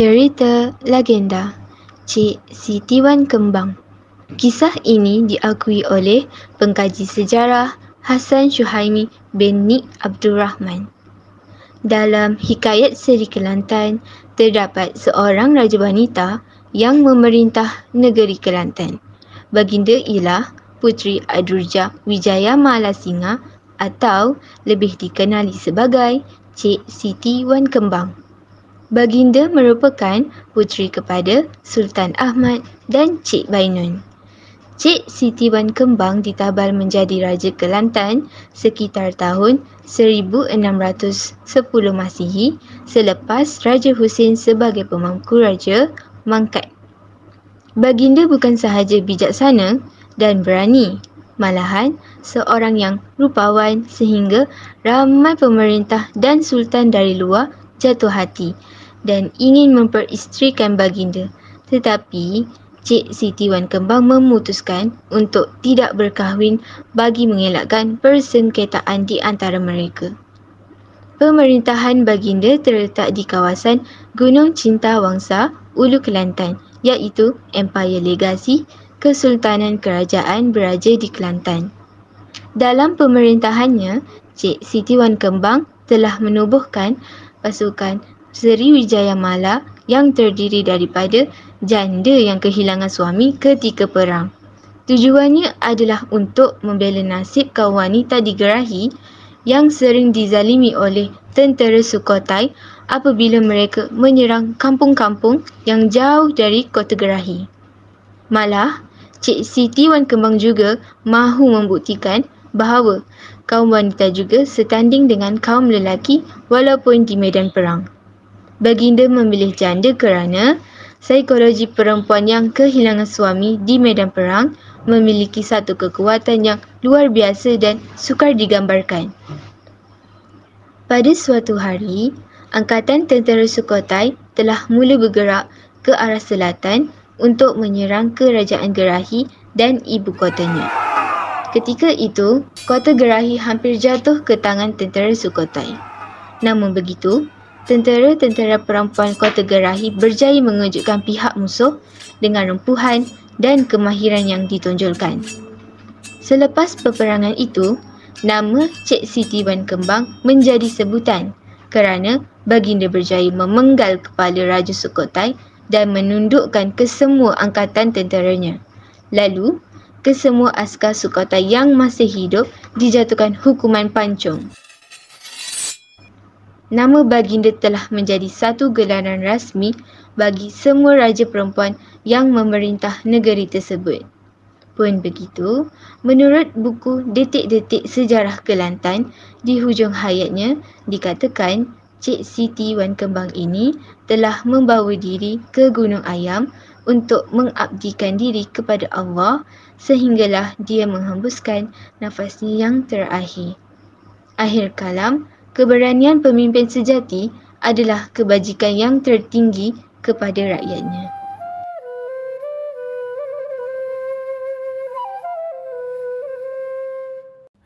Cerita Legenda Cik Siti Wan Kembang Kisah ini diakui oleh pengkaji sejarah Hasan Syuhaimi bin Nik Abdul Rahman. Dalam hikayat seri Kelantan, terdapat seorang raja wanita yang memerintah negeri Kelantan. Baginda ialah Puteri Adurja Wijaya Malasinga atau lebih dikenali sebagai Cik Siti Wan Kembang. Baginda merupakan puteri kepada Sultan Ahmad dan Cik Bainun. Cik Siti Wan Kembang ditabal menjadi Raja Kelantan sekitar tahun 1610 Masihi selepas Raja Husin sebagai pemangku Raja mangkat. Baginda bukan sahaja bijaksana dan berani, malahan seorang yang rupawan sehingga ramai pemerintah dan sultan dari luar jatuh hati dan ingin memperistrikan baginda. Tetapi Cik Siti Wan Kembang memutuskan untuk tidak berkahwin bagi mengelakkan persengketaan di antara mereka. Pemerintahan baginda terletak di kawasan Gunung Cinta Wangsa, Ulu Kelantan iaitu Empire Legasi Kesultanan Kerajaan Beraja di Kelantan. Dalam pemerintahannya, Cik Siti Wan Kembang telah menubuhkan pasukan Seri Wijaya Mala yang terdiri daripada janda yang kehilangan suami ketika perang. Tujuannya adalah untuk membela nasib kaum wanita di Gerahi yang sering dizalimi oleh tentera Sukhothai apabila mereka menyerang kampung-kampung yang jauh dari kota Gerahi. Malah, Cik Siti Wan Kembang juga mahu membuktikan bahawa kaum wanita juga setanding dengan kaum lelaki walaupun di medan perang. Baginda memilih janda kerana psikologi perempuan yang kehilangan suami di medan perang memiliki satu kekuatan yang luar biasa dan sukar digambarkan. Pada suatu hari, Angkatan Tentera Sukhothai telah mula bergerak ke arah selatan untuk menyerang kerajaan Gerahi dan ibu kotanya. Ketika itu, kota Gerahi hampir jatuh ke tangan tentera Sukhothai. Namun begitu, tentera-tentera perempuan kota Gerahi berjaya mengejutkan pihak musuh dengan rempuhan dan kemahiran yang ditonjolkan. Selepas peperangan itu, nama Cik Siti Wan Kembang menjadi sebutan kerana baginda berjaya memenggal kepala Raja Sukhothai dan menundukkan kesemua angkatan tenteranya. Lalu, kesemua askar Sukhothai yang masih hidup dijatuhkan hukuman pancung nama baginda telah menjadi satu gelaran rasmi bagi semua raja perempuan yang memerintah negeri tersebut. Pun begitu, menurut buku Detik-Detik Sejarah Kelantan, di hujung hayatnya dikatakan Cik Siti Wan Kembang ini telah membawa diri ke Gunung Ayam untuk mengabdikan diri kepada Allah sehinggalah dia menghembuskan nafasnya yang terakhir. Akhir kalam, keberanian pemimpin sejati adalah kebajikan yang tertinggi kepada rakyatnya.